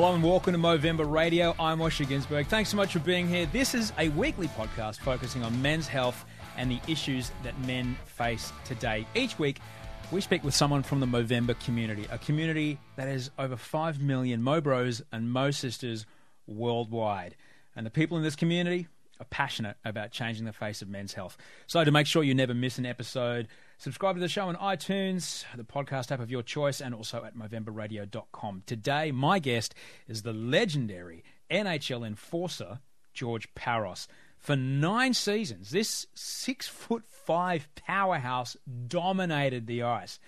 Hello and welcome to Movember Radio. I'm Osher Günsberg. Thanks so much for being here. This is a weekly podcast focusing on men's health and the issues that men face today. Each week, we speak with someone from the Movember community, a community that has over 5 million Mo Bros and Mo Sisters worldwide. And the people in this community are passionate about changing the face of men's health. So, to make sure you never miss an episode, subscribe to the show on iTunes, the podcast app of your choice, and also at MovemberRadio.com. Today, my guest is the legendary NHL enforcer, George Parros. For nine seasons, this six foot five powerhouse dominated the ice,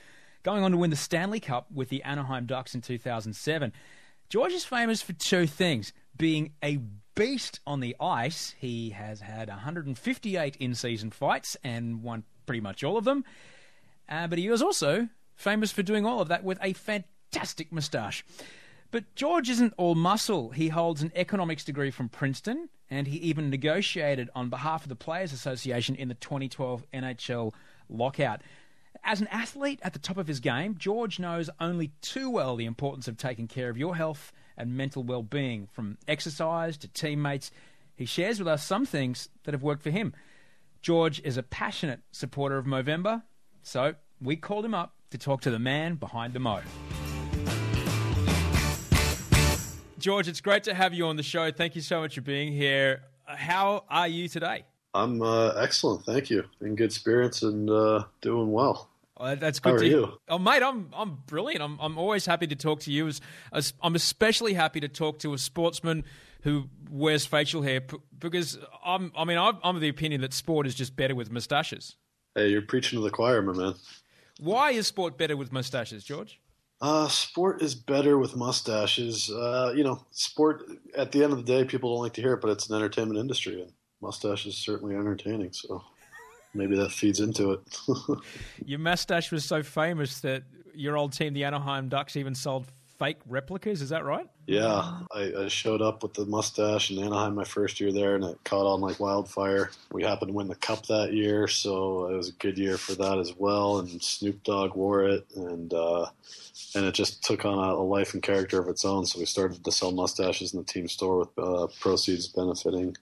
going on to win the Stanley Cup with the Anaheim Ducks in 2007. George is famous for two things being a beast on the ice. He has had 158 in season fights and won pretty much all of them. Uh, but he was also famous for doing all of that with a fantastic moustache. But George isn't all muscle. He holds an economics degree from Princeton, and he even negotiated on behalf of the Players Association in the 2012 NHL lockout. As an athlete at the top of his game, George knows only too well the importance of taking care of your health and mental well being, from exercise to teammates. He shares with us some things that have worked for him. George is a passionate supporter of Movember, so we called him up to talk to the man behind the Mo. George, it's great to have you on the show. Thank you so much for being here. How are you today? I'm uh, excellent, thank you. In good spirits and uh, doing well. Oh, that's good. How are to you? Oh, mate, I'm I'm brilliant. I'm I'm always happy to talk to you. As, as I'm especially happy to talk to a sportsman who wears facial hair p- because I'm I mean I'm, I'm of the opinion that sport is just better with moustaches. Hey, you're preaching to the choir, my man. Why is sport better with moustaches, George? Uh, sport is better with mustaches. Uh, you know, sport, at the end of the day, people don't like to hear it, but it's an entertainment industry, and mustache is certainly entertaining, so maybe that feeds into it. Your mustache was so famous that your old team, the Anaheim Ducks, even sold fake replicas. Is that right? yeah, I, I showed up with the mustache in Anaheim my first year there, and it caught on like wildfire. We happened to win the cup that year, so it was a good year for that as well, and Snoop Dogg wore it, and uh, and it just took on a, a life and character of its own. So we started to sell mustaches in the team store with uh, proceeds benefiting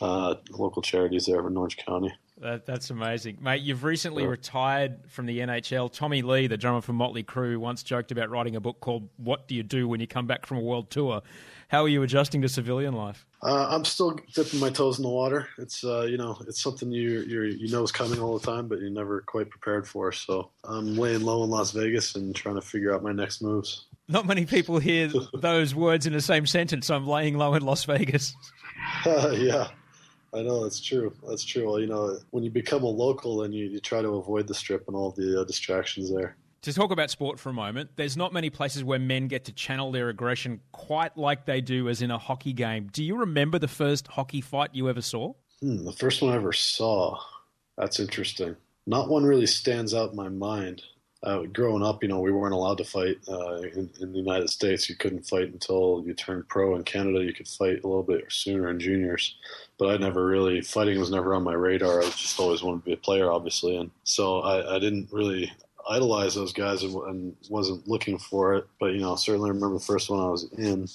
uh, local charities there in Orange County. That, that's amazing, mate. You've recently Yeah. retired from the NHL. Tommy Lee, the drummer from Motley Crue, once joked about writing a book called "What Do You Do When You Come Back from a World Tour." How are you adjusting to civilian life? Uh, I'm still dipping my toes in the water. It's uh, you know it's something you you you know is coming all the time, but you're never quite prepared for. So I'm laying low in Las Vegas and trying to figure out my next moves. Not many people hear those words in the same sentence. I'm laying low in Las Vegas. yeah, I know that's true. That's true. Well, you know, when you become a local, then you, you try to avoid the strip and all the uh, distractions there. To talk about sport for a moment, there's not many places where men get to channel their aggression quite like they do as in a hockey game. Do you remember the first hockey fight you ever saw? Hmm, the first one I ever saw. That's interesting. Not one really stands out in my mind. Uh, growing up, you know, we weren't allowed to fight uh, in, in the United States. You couldn't fight until you turned pro. In Canada, you could fight a little bit sooner in juniors. But I never really fighting was never on my radar. I just always wanted to be a player, obviously, and so I, I didn't really idolize those guys and, and wasn't looking for it. But you know, certainly remember the first one I was in.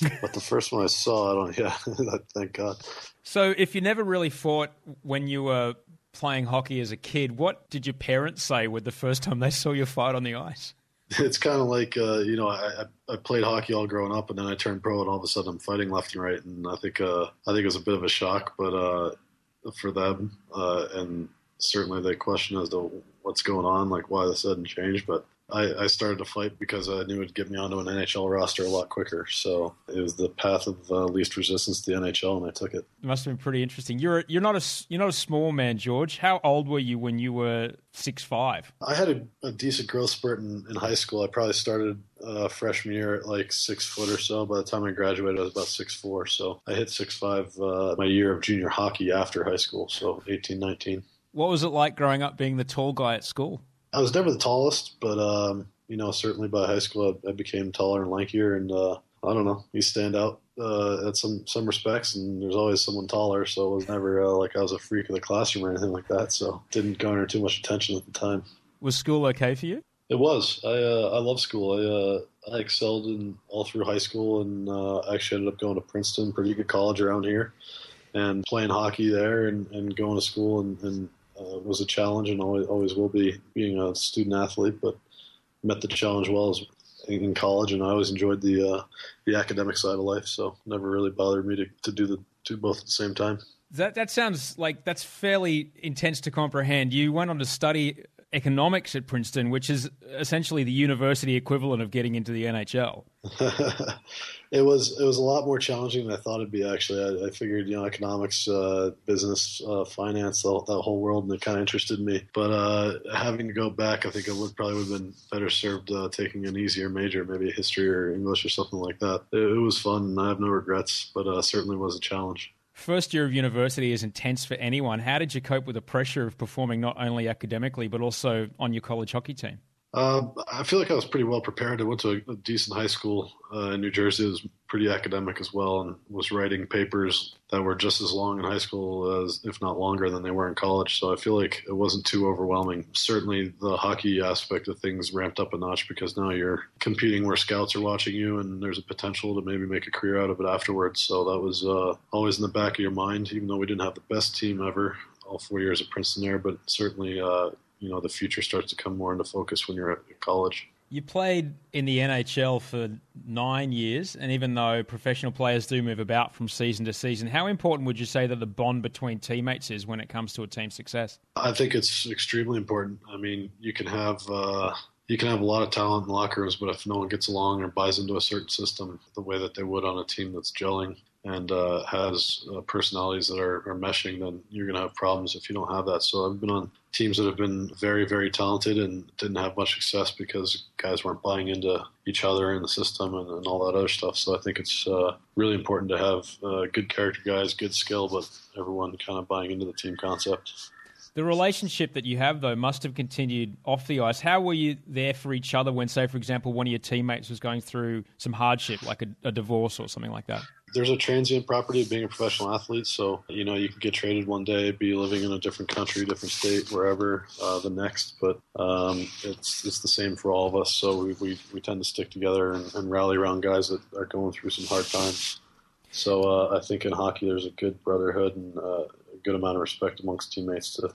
but the first one I saw, I don't. Yeah, thank God. So, if you never really fought when you were playing hockey as a kid, what did your parents say with the first time they saw you fight on the ice? It's kind of like uh, you know I, I played hockey all growing up, and then I turned pro, and all of a sudden I'm fighting left and right, and I think uh, I think it was a bit of a shock, but uh, for them, uh, and certainly they question as to what's going on, like why the sudden change. But I, I, started to fight because I knew it would get me onto an NHL roster a lot quicker. So it was the path of uh, least resistance to the NHL, and I took it. It must have been pretty interesting. You're you're not a you're not a small man, George. How old were you when you were six five? I had a, a decent growth spurt in, in, high school. I probably started uh, freshman year at like six foot or so. By the time I graduated, I was about six four. So I hit six five uh, my year of junior hockey after high school. So 18, 19. What was it like growing up being the tall guy at school? I was never the tallest, but um, you know, certainly by high school, I, I became taller and lankier, and uh, I don't know, you stand out uh, at some some respects, and there's always someone taller. So it was never uh, like I was a freak of the classroom or anything like that. So didn't garner too much attention at the time. Was school okay for you? It was. I uh, I love school. I uh, I excelled in all through high school, and uh, actually ended up going to Princeton, pretty good college around here, and playing hockey there, and, and going to school, and, and uh, was a challenge, and always always will be being a student athlete. But met the challenge well as in college, and I always enjoyed the uh, the academic side of life. So never really bothered me to, to do the do both at the same time. That that sounds like that's fairly intense to comprehend. You went on to study economics at Princeton, which is essentially the university equivalent of getting into the NHL. it was it was a lot more challenging than I thought it'd be. Actually, I, I figured you know economics, uh, business, uh, finance, the, that whole world, and it kind of interested me. But uh, having to go back, I think I would probably would have been better served uh, taking an easier major, maybe history or English or something like that. It, it was fun. And I have no regrets, but uh, certainly was a challenge. First year of university is intense for anyone. How did you cope with the pressure of performing not only academically but also on your college hockey team? Uh, I feel like I was pretty well prepared. I went to a, a decent high school uh, in New Jersey. It was pretty academic as well, and was writing papers that were just as long in high school as, if not longer, than they were in college. So I feel like it wasn't too overwhelming. Certainly, the hockey aspect of things ramped up a notch because now you're competing where scouts are watching you, and there's a potential to maybe make a career out of it afterwards. So that was uh, always in the back of your mind, even though we didn't have the best team ever all four years at Princeton there, but certainly uh, you know the future starts to come more into focus when you're at college. You played in the NHL for nine years, and even though professional players do move about from season to season, how important would you say that the bond between teammates is when it comes to a team's success? I think it's extremely important. I mean, you can have uh, you can have a lot of talent in locker rooms, but if no one gets along or buys into a certain system the way that they would on a team that's gelling, and uh, has uh, personalities that are, are, meshing, then you're going to have problems if you don't have that. So I've been on teams that have been very, very talented and didn't have much success because guys weren't buying into each other and the system and, and all that other stuff. So I think it's uh, really important to have uh, good character guys, good skill, but everyone kind of buying into the team concept. The relationship that you have, though, must have continued off the ice. How were you there for each other when, say, for example, one of your teammates was going through some hardship, like a, a divorce or something like that? There's a transient property of being a professional athlete. So, you know, you can get traded one day, be living in a different country, different state, wherever uh, the next. But um, it's it's the same for all of us. So we, we, we tend to stick together and, and, rally around guys that are going through some hard times. So uh, I think in hockey there's a good brotherhood and uh, a good amount of respect amongst teammates to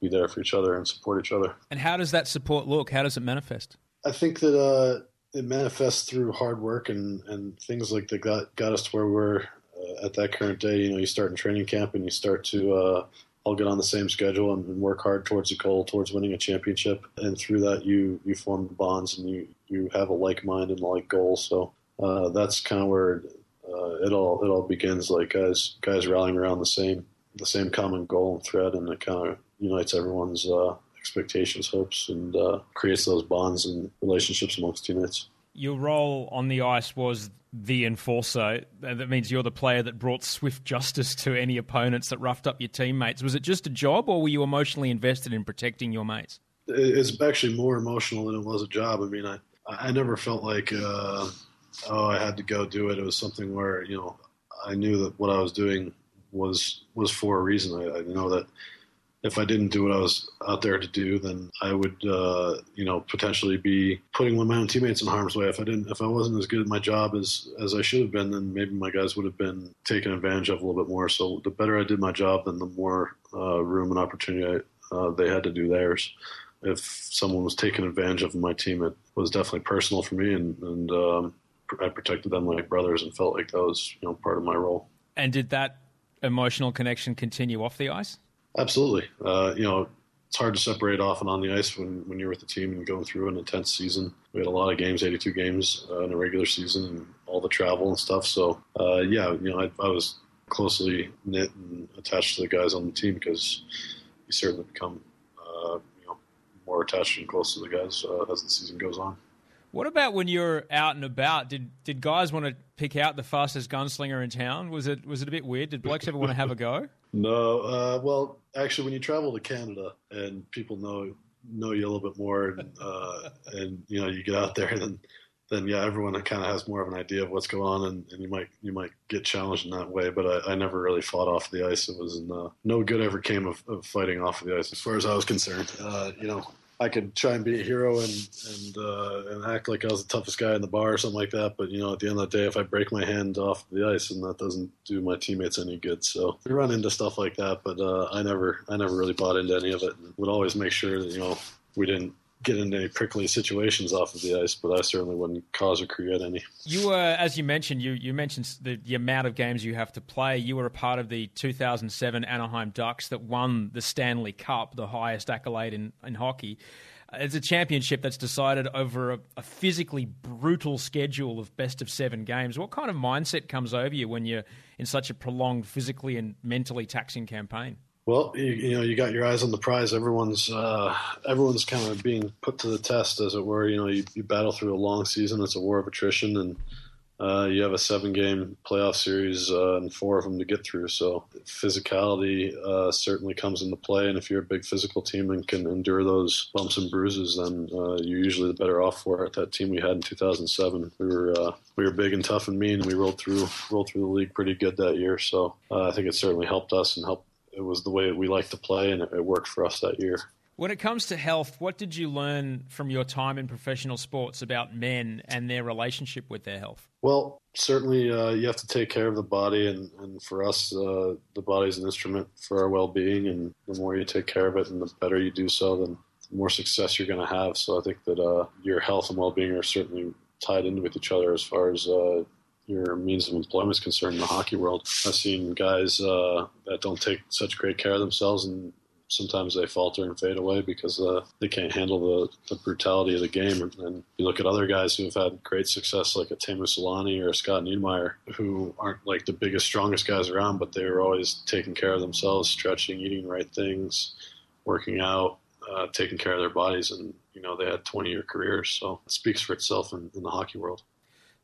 be there for each other and support each other. And how does that support look? How does it manifest? I think that uh, it manifests through hard work and, and things like that got, got us to where we're uh, at that current day. You know, you start in training camp and you start to uh, all get on the same schedule and, and, work hard towards a goal, towards winning a championship. And through that, you you form bonds and you you have a like mind and like goal. So uh, that's kind of where uh, it all it all begins. Like guys guys rallying around the same the same common goal and thread, and it kind of unites everyone's uh, expectations, hopes, and uh, creates those bonds and relationships amongst teammates. Your role on the ice was the enforcer. That means you're the player that brought swift justice to any opponents that roughed up your teammates. Was it just a job, or were you emotionally invested in protecting your mates? It's actually more emotional than it was a job. I mean, I I never felt like uh, oh I had to go do it. It was something where you know I knew that what I was doing was was for a reason. I, I know that if I didn't do what I was out there to do, then I would, uh, you know, potentially be putting one of my own teammates in harm's way. If I didn't, if I wasn't as good at my job as as I should have been, then maybe my guys would have been taken advantage of a little bit more. So the better I did my job, then the more uh, room and opportunity I, uh, they had to do theirs. If someone was taking advantage of my team, it was definitely personal for me, and, and um, I protected them like brothers and felt like that was you know part of my role. And did that emotional connection continue off the ice? Absolutely. Uh, you know, it's hard to separate off and on the ice when, when you're with the team and going through an intense season. We had a lot of games, 82 games uh, in a regular season, and all the travel and stuff. So, uh, yeah, you know, I, I, was closely knit and attached to the guys on the team because you certainly become, uh, you know, more attached and close to the guys uh, as the season goes on. What about when you're out and about? Did did guys want to pick out the fastest gunslinger in town? Was it was it a bit weird? Did blokes ever want to have a go? No. Uh, well, actually, when you travel to Canada and people know know you a little bit more, and, uh, and you know you get out there, then then yeah, everyone kind of has more of an idea of what's going on, and, and you might you might get challenged in that way. But I, I never really fought off the ice. It was no, no good ever came of, of, fighting off of the ice, as far as I was concerned. Uh, you know, I could try and be a hero and and uh, and act like I was the toughest guy in the bar or something like that. But you know, at the end of the day, if I break my hand off the ice, and that doesn't do my teammates any good. So we run into stuff like that, but uh, I never I never really bought into any of it. Would always make sure that you know we didn't get into any prickly situations off of the ice, but I certainly wouldn't cause or create any. You were, as you mentioned, you, you mentioned the, the amount of games you have to play. You were a part of the 2007 Anaheim Ducks that won the Stanley Cup, the highest accolade in, in hockey. It's a championship that's decided over a, a, physically brutal schedule of best of seven games. What kind of mindset comes over you when you're in such a prolonged, physically and mentally taxing campaign? Well, you, you, know, you got your eyes on the prize. Everyone's uh, everyone's kind of being put to the test, as it were. You know, you, you, battle through a long season. It's a war of attrition, and uh, you have a seven-game playoff series uh, and four of them to get through. So physicality uh, certainly comes into play. And if you're a big physical team and can endure those bumps and bruises, then uh, you're usually the better off for it. That team we had in 2007, we were uh, we were big and tough and mean. And we rolled through rolled through the league pretty good that year. So I think it certainly helped us and helped it was the way we liked to play, and it, it worked for us that year. When it comes to health, what did you learn from your time in professional sports about men and their relationship with their health? Well, certainly uh, you have to take care of the body, and, and for us, uh, the body is an instrument for our well being. And the more you take care of it, and the better you do so, then the more success you're going to have. So I think that uh, your health and well being are certainly tied in with each other as far as uh, your means of employment is concerned in the hockey world. I've seen guys uh, that don't take such great care of themselves, and sometimes they falter and fade away because uh, they can't handle the, the, brutality of the game. And, you look at other guys who have had great success, like a Teemu Selanne or a Scott Niedermayer, who aren't like the biggest, strongest guys around, but they were always taking care of themselves, stretching, eating the right things, working out, uh, taking care of their bodies, and you know they had 20 year careers. So it speaks for itself in, in the hockey world.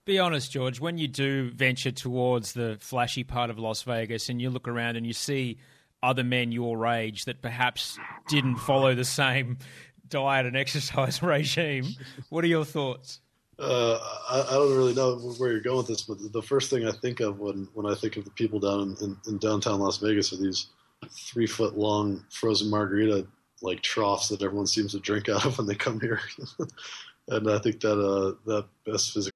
Be honest, George, when you do venture towards the flashy part of Las Vegas and you look around and you see other men your age that perhaps didn't follow the same diet and exercise regime, what are your thoughts? Uh, I, I, don't really know where you're going with this, but the first thing I think of when, when I think of the people down in, in, downtown Las Vegas are these three foot long frozen margarita like troughs that everyone seems to drink out of when they come here. and I think that uh, that best physical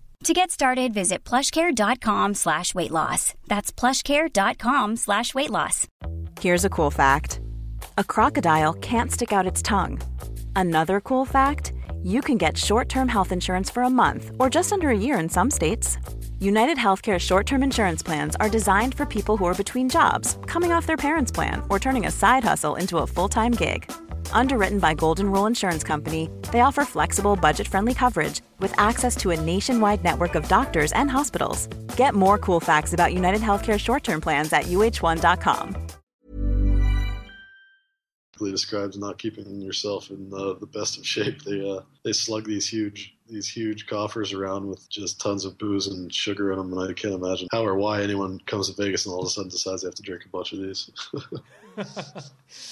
To get started, visit plushcare.com slash weight loss. That's plushcare.com slash weight loss. Here's a cool fact. A crocodile can't stick out its tongue. Another cool fact you can get short term health insurance for a month or just under a year in some states. United Healthcare short term insurance plans are designed for people who are between jobs, coming off their parents' plan, or turning a side hustle into a full time gig. Underwritten by Golden Rule Insurance Company, they offer flexible, budget friendly coverage with access to a nationwide network of doctors and hospitals. Get more cool facts about United Healthcare short term plans at uh1.com. describes not keeping yourself in the, the best of shape. They uh, they slug these huge these huge coffers around with just tons of booze and sugar in them, and I can't imagine how or why anyone comes to Vegas and all of a sudden decides they have to drink a bunch of these.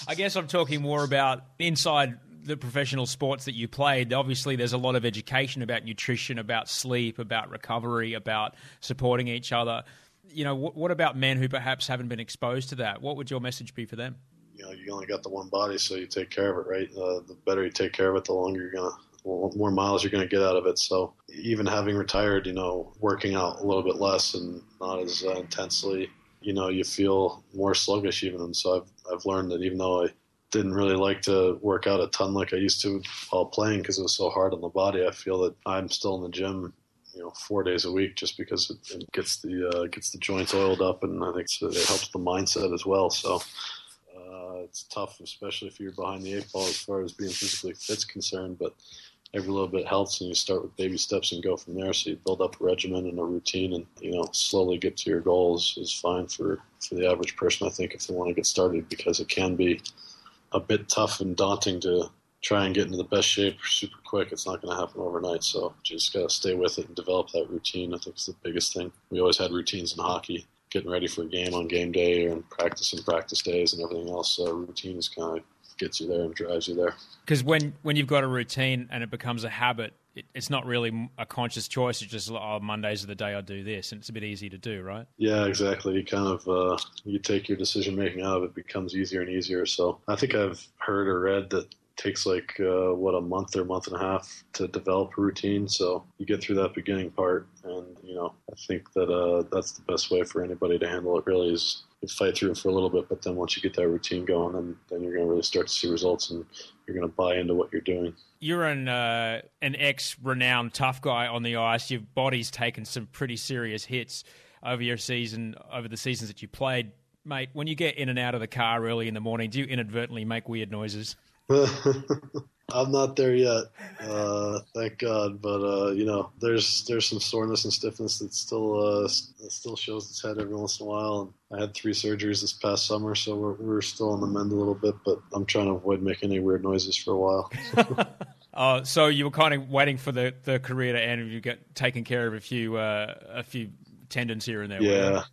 I guess I'm talking more about inside the professional sports that you played. Obviously, there's a lot of education about nutrition, about sleep, about recovery, about supporting each other. You know, what, what about men who perhaps haven't been exposed to that? What would your message be for them? You know, you only got the one body, so you take care of it, right? Uh, the better you take care of it, the longer you're gonna more miles you're going to get out of it. So even having retired, you know, working out a little bit less and not as uh, intensely, you know, you feel more sluggish even. And so I've, I've learned that even though I didn't really like to work out a ton like I used to while playing because it was so hard on the body, I feel that I'm still in the gym, you know, four days a week just because it, it gets the uh, gets the joints oiled up, and I think it helps the mindset as well. So uh, it's tough, especially if you're behind the eight ball as far as being physically fit's concerned, but every little bit helps and you start with baby steps and go from there. So you build up a regimen and a routine and you know slowly get to your goals is fine for for the average person i think if they want to get started because it can be a bit tough and daunting to try and get into the best shape super quick. It's not going to happen overnight. So just got to stay with it and develop that routine i think is the biggest thing. We always had routines in hockey getting ready for a game on game day and practice and practice days and everything else. So routine is kind of gets you there and drives you there. Because when when you've got a routine and it becomes a habit, it, it's not really a conscious choice. It's just oh, Mondays are the day I do this, and it's a bit easy to do, right? Yeah, exactly. You kind of uh, you take your decision making out of it becomes easier and easier. So I think I've heard or read that takes like uh, what a month or month and a half to develop a routine. So you get through that beginning part, and you know I think that uh, that's the best way for anybody to handle it. Really is fight through it for a little bit, but then once you get that routine going, then then you're going to really start to see results, and you're going to buy into what you're doing. You're an uh, an ex renowned tough guy on the ice. Your body's taken some pretty serious hits over your season, over the seasons that you played. Mate, when you get in and out of the car early in the morning, do you inadvertently make weird noises? I'm not there yet, uh, thank God. But uh, you know, there's there's some soreness and stiffness that still uh, that still shows its head every once in a while. And I had three surgeries this past summer, so we're we're still on the mend a little bit. But I'm trying to avoid making any weird noises for a while. Oh, so you were kind of waiting for the, the career to end, and you get taken care of a few uh, a few tendons here and there. Yeah,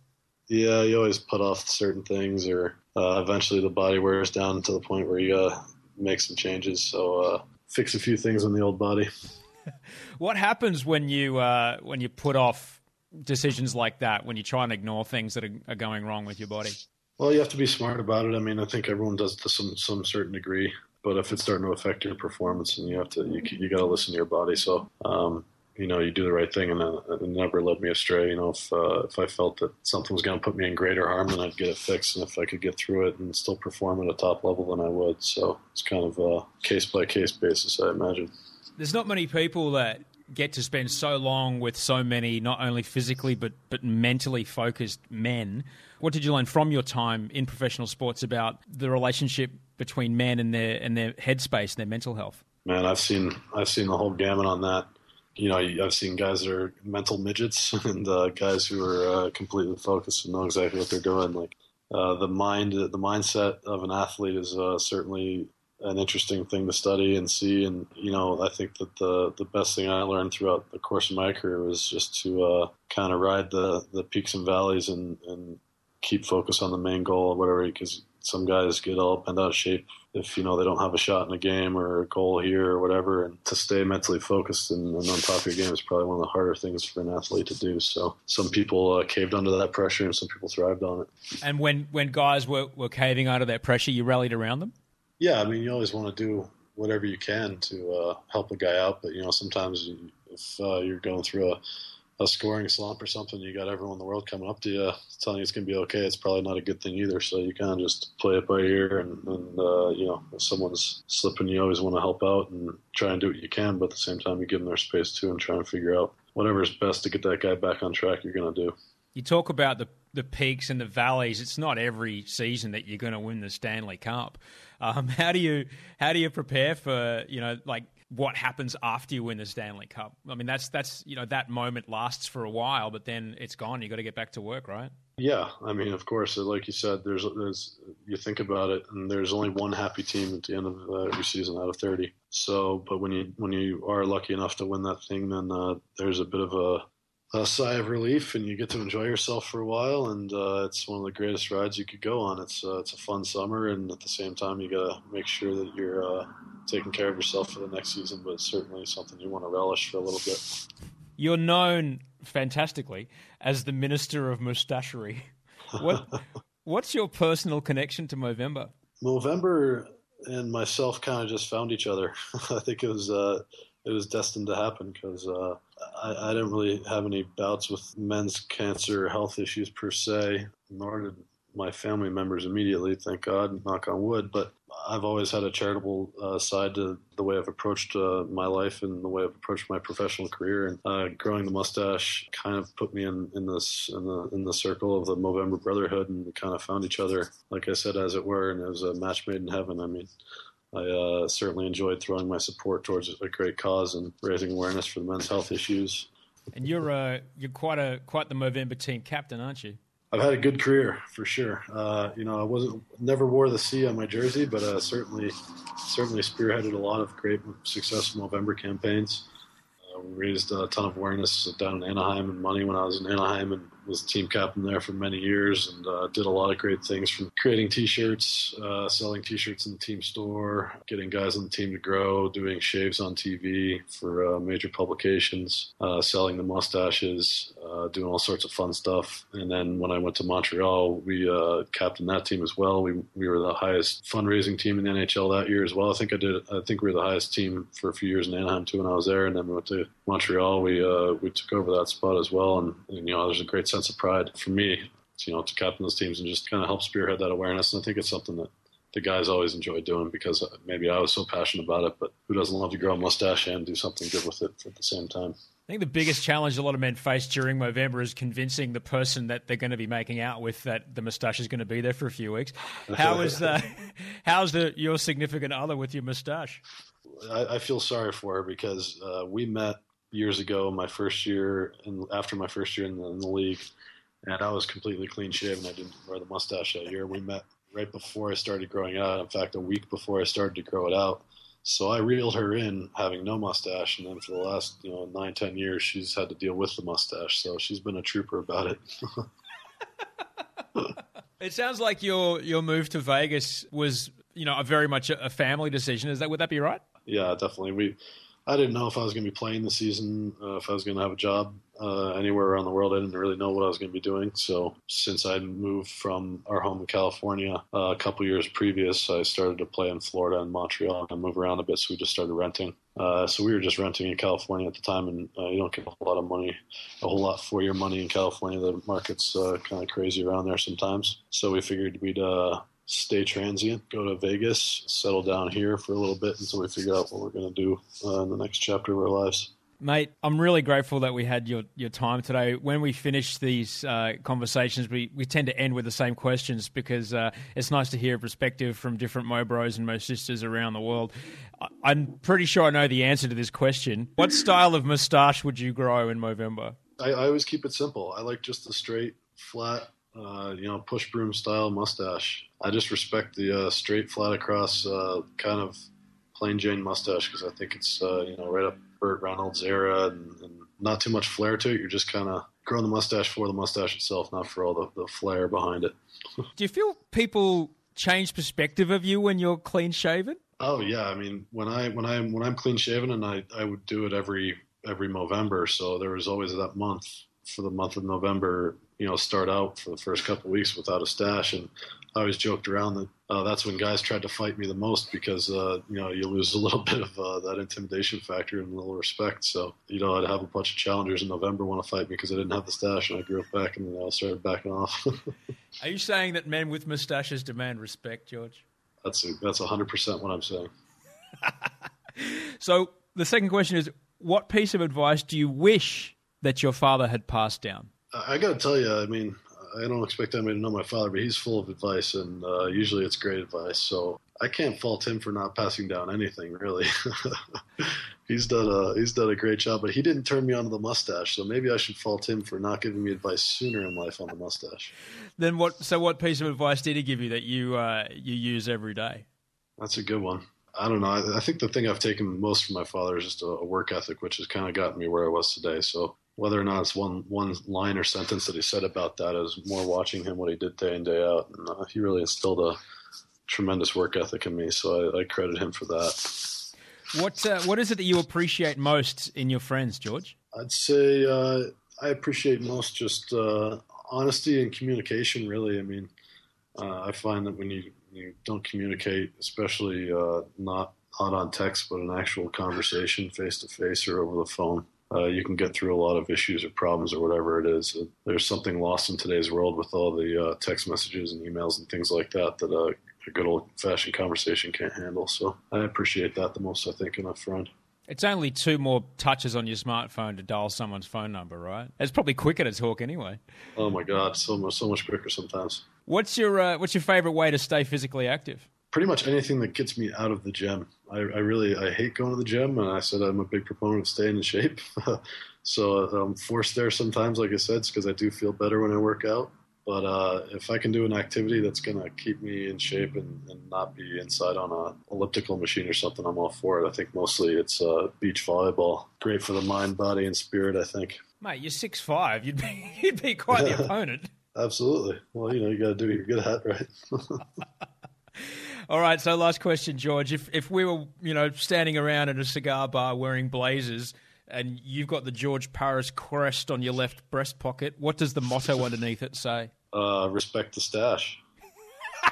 yeah. You always put off certain things, or uh, eventually the body wears down to the point where you uh, make some changes. So uh, fix a few things on the old body. what happens when you uh, when you put off decisions like that? When you try and ignore things that are, are, going wrong with your body? Well, you have to be smart about it. I mean, I think everyone does to some some certain degree. But if it's starting to affect your performance, and you have to, you, you got to listen to your body. So um, you know, you do the right thing, and it never led me astray. You know, if uh, if I felt that something was going to put me in greater harm, then I'd get it fixed, and if I could get through it and still perform at a top level, then I would. So it's kind of a case by case basis, I imagine. There's not many people that get to spend so long with so many, not only physically but but mentally focused men. What did you learn from your time in professional sports about the relationship between men and their and their headspace and their mental health? Man, I've seen I've seen the whole gamut on that you know, I've seen guys that are mental midgets and uh, guys who are uh, completely focused and know exactly what they're doing. Like uh, the mind, the mindset of an athlete is uh, certainly an interesting thing to study and see. And you know, I think that the the best thing I learned throughout the course of my career was just to uh, kind of ride the the peaks and valleys and and keep focus on the main goal or whatever. Because some guys get all bent out of shape if you know they don't have a shot in a game or a goal here or whatever. And to stay mentally focused and, and on top of your game is probably one of the harder things for an athlete to do. So some people uh, caved under that pressure and some people thrived on it. And when when guys were, were caving under that pressure, you rallied around them. Yeah, I mean, you always want to do whatever you can to uh, help a guy out, but you know sometimes if uh, you're going through a a scoring slump or something, you got everyone in the world coming up to you telling you it's going to be okay. It's probably not a good thing either. So you kind of just play it by ear, and, and uh, you know if someone's slipping, you always want to help out and try and do what you can, but at the same time, you give them their space too, and try and figure out whatever is best to get that guy back on track. You're going to do. You talk about the the peaks and the valleys. It's not every season that you're going to win the Stanley Cup. Um, how do you how do you prepare for you know like what happens after you win the Stanley Cup. I mean, that's that's you know that moment lasts for a while, but then it's gone. You got to get back to work, right? Yeah, I mean, of course, like you said, there's there's you think about it, and there's only one happy team at the end of uh, every season out of thirty. So, but when you when you are lucky enough to win that thing, then uh, there's a bit of a a sigh of relief, and you get to enjoy yourself for a while. And uh, it's one of the greatest rides you could go on. It's uh, it's a fun summer, and at the same time, you got to make sure that you're uh, taking care of yourself for the next season. But it's certainly something you want to relish for a little bit. You're known fantastically as the Minister of mustachery. What what's your personal connection to Movember? Movember and myself kind of just found each other. I think it was uh, it was destined to happen because uh, I, I, didn't really have any bouts with men's cancer health issues per se, nor did my family members immediately, thank God, knock on wood. But I've always had a charitable uh, side to the way I've approached uh, my life and the way I've approached my professional career. And uh, growing the mustache kind of put me in, in this in the in the circle of the Movember Brotherhood, and we kind of found each other, like I said, as it were, and it was a match made in heaven. I mean. I uh, certainly enjoyed throwing my support towards a great cause and raising awareness for the men's health issues. And you're uh, you're quite a quite the Movember team captain, aren't you? I've had a good career for sure. Uh, you know, I wasn't never wore the C on my jersey, but uh, certainly certainly spearheaded a lot of great successful Movember campaigns. Uh, we raised a ton of awareness down in Anaheim and money when I was in Anaheim and was team captain there for many years and uh, did a lot of great things from creating T-shirts, uh, selling T-shirts in the team store, getting guys on the team to grow, doing shaves on TV for uh, major publications, uh, selling the mustaches, uh, doing all sorts of fun stuff. And then when I went to Montreal, we uh, captained that team as well. We we were the highest fundraising team in the NHL that year as well. I think I did. I think we were the highest team for a few years in Anaheim too when I was there. And then we went to Montreal. We we took over that spot as well. And, and you know, there's a great sense of pride for me, you know, to captain those teams and just kind of help spearhead that awareness. And I think it's something that the guys always enjoy doing because maybe I was so passionate about it, but who doesn't love to grow a mustache and do something good with it at the same time? I think the biggest challenge a lot of men face during Movember is convincing the person that they're going to be making out with that the moustache is going to be there for a few weeks. How is the, how's the your significant other with your moustache? I, I feel sorry for her because uh, we met years ago, my first year, and after my first year in the, in the league, and I was completely clean shaven. I didn't wear the mustache that year. We met right before I started growing out. In fact, a week before I started to grow it out. So I reeled her in having no mustache, and then for the last you know nine ten years, she's had to deal with the mustache. So she's been a trooper about it. it sounds like your your move to Vegas was you know a very much a family decision. Is that would that be right? Yeah, definitely. We I didn't know if I was going to be playing the season, uh, if I was going to have a job uh, anywhere around the world. I didn't really know what I was going to be doing. So since I moved from our home in California uh, a couple years previous, I started to play in Florida and Montreal and move around a bit. So we just started renting. Uh, so we were just renting in California at the time, and uh, you don't get a whole lot of money, a whole lot for your money in California. The market's uh, kind of crazy around there sometimes. So we figured we'd stay transient, go to Vegas, settle down here for a little bit until we figure out what we're going to do uh, in the next chapter of our lives. Mate, I'm really grateful that we had your, your time today. When we finish these uh, conversations, we, we tend to end with the same questions because uh, it's nice to hear a perspective from different Mo bros and Mo sisters around the world. I'm pretty sure I know the answer to this question. What style of moustache would you grow in Movember? I, I always keep it simple. I like just the straight, flat, uh, you know, push broom style mustache. I just respect the uh, straight, flat across uh, kind of plain Jane mustache because I think it's uh, you know right up Burt Reynolds era and, and, not too much flair to it. You're just kind of growing the mustache for the mustache itself, not for all the, the flair behind it. Do you feel people change perspective of you when you're clean shaven? Oh yeah, I mean when I when I'm when I'm clean shaven and I I would do it every every November, so there was always that month for the month of November, you know, start out for the first couple of weeks without a stash. And I always joked around that uh, that's when guys tried to fight me the most because, uh, you know, you lose a little bit of uh, that intimidation factor and a little respect. So, you know, I'd have a bunch of challengers in November want to fight me because I didn't have the stash and I grew up back and then I started backing off. Are you saying that men with moustaches demand respect, George? That's a, that's 100% what I'm saying. so the second question is what piece of advice do you wish that your father had passed down? I got to tell you, I mean, I don't expect anybody to know my father, but he's full of advice, and uh, usually it's great advice. So I can't fault him for not passing down anything, really. he's done a he's done a great job, but he didn't turn me onto the mustache, so maybe I should fault him for not giving me advice sooner in life on the mustache. Then what? So what piece of advice did he give you that you uh, you use every day? That's a good one. I don't know. I, I, think the thing I've taken most from my father is just a, a work ethic, which has kind of gotten me where I was today. So whether or not it's one one line or sentence that he said about that is more watching him what he did day in day out, and uh, he really instilled a tremendous work ethic in me. So I, I credit him for that. What uh, what is it that you appreciate most in your friends, George? I'd say uh, I appreciate most just uh, honesty and communication. Really, I mean, uh, I find that when you you don't communicate, especially uh, not not on text, but an actual conversation face to face or over the phone. Uh, you can get through a lot of issues or problems or whatever it is. Uh, there's something lost in today's world with all the uh, text messages and emails and things like that that uh, a good old fashioned conversation can't handle. So I appreciate that the most, I think, in a friend. It's only two more touches on your smartphone to dial someone's phone number, right? It's probably quicker to talk anyway. Oh my god, so much, so much quicker sometimes. What's your uh, What's your favorite way to stay physically active? Pretty much anything that gets me out of the gym. I, I really I hate going to the gym, and I said I'm a big proponent of staying in shape. so I'm forced there sometimes, like I said, because I do feel better when I work out. But uh, if I can do an activity that's going to keep me in shape and, and, not be inside on a elliptical machine or something, I'm all for it. I think mostly it's uh, beach volleyball. Great for the mind, body, and spirit. I think. Mate, you're six five. You'd be you'd be quite the opponent. Absolutely. Well, you know, you got to do what you're good at, right? All right. So, last question, George. If if we were, you know, standing around in a cigar bar wearing blazers, and you've got the George Parros crest on your left breast pocket, what does the motto underneath it say? Uh, respect the stash.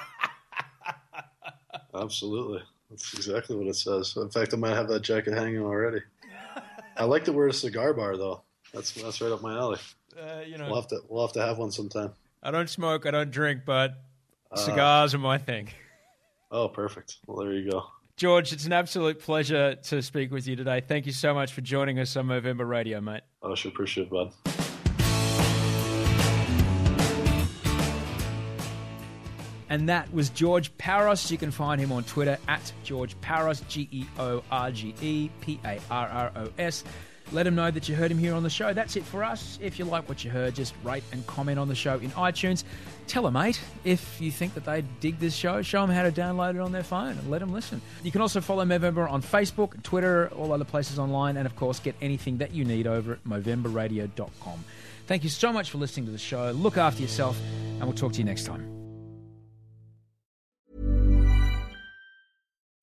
Absolutely. That's exactly what it says. In fact, I might have that jacket hanging already. I like to wear a cigar bar though. That's that's right up my alley. Uh, you know, we'll have to we'll have to have one sometime. I don't smoke, I don't drink, but uh, cigars uh, are my thing. Oh, perfect. Well, there you go. George, it's an absolute pleasure to speak with you today. Thank you so much for joining us on Movember Radio, mate. I sure appreciate it, bud. And that was George Parros. You can find him on Twitter at George Parros, G E O R G E P A R R O S. Let him know that you heard him here on the show. That's it for us. If you like what you heard, just rate and comment on the show in iTunes. Tell a mate if you think that they dig this show. Show them how to download it on their phone and let them listen. You can also follow Movember on Facebook, Twitter, all other places online, and of course, get anything that you need over at MovemberRadio.com. Thank you so much for listening to the show. Look after yourself, and we'll talk to you next time.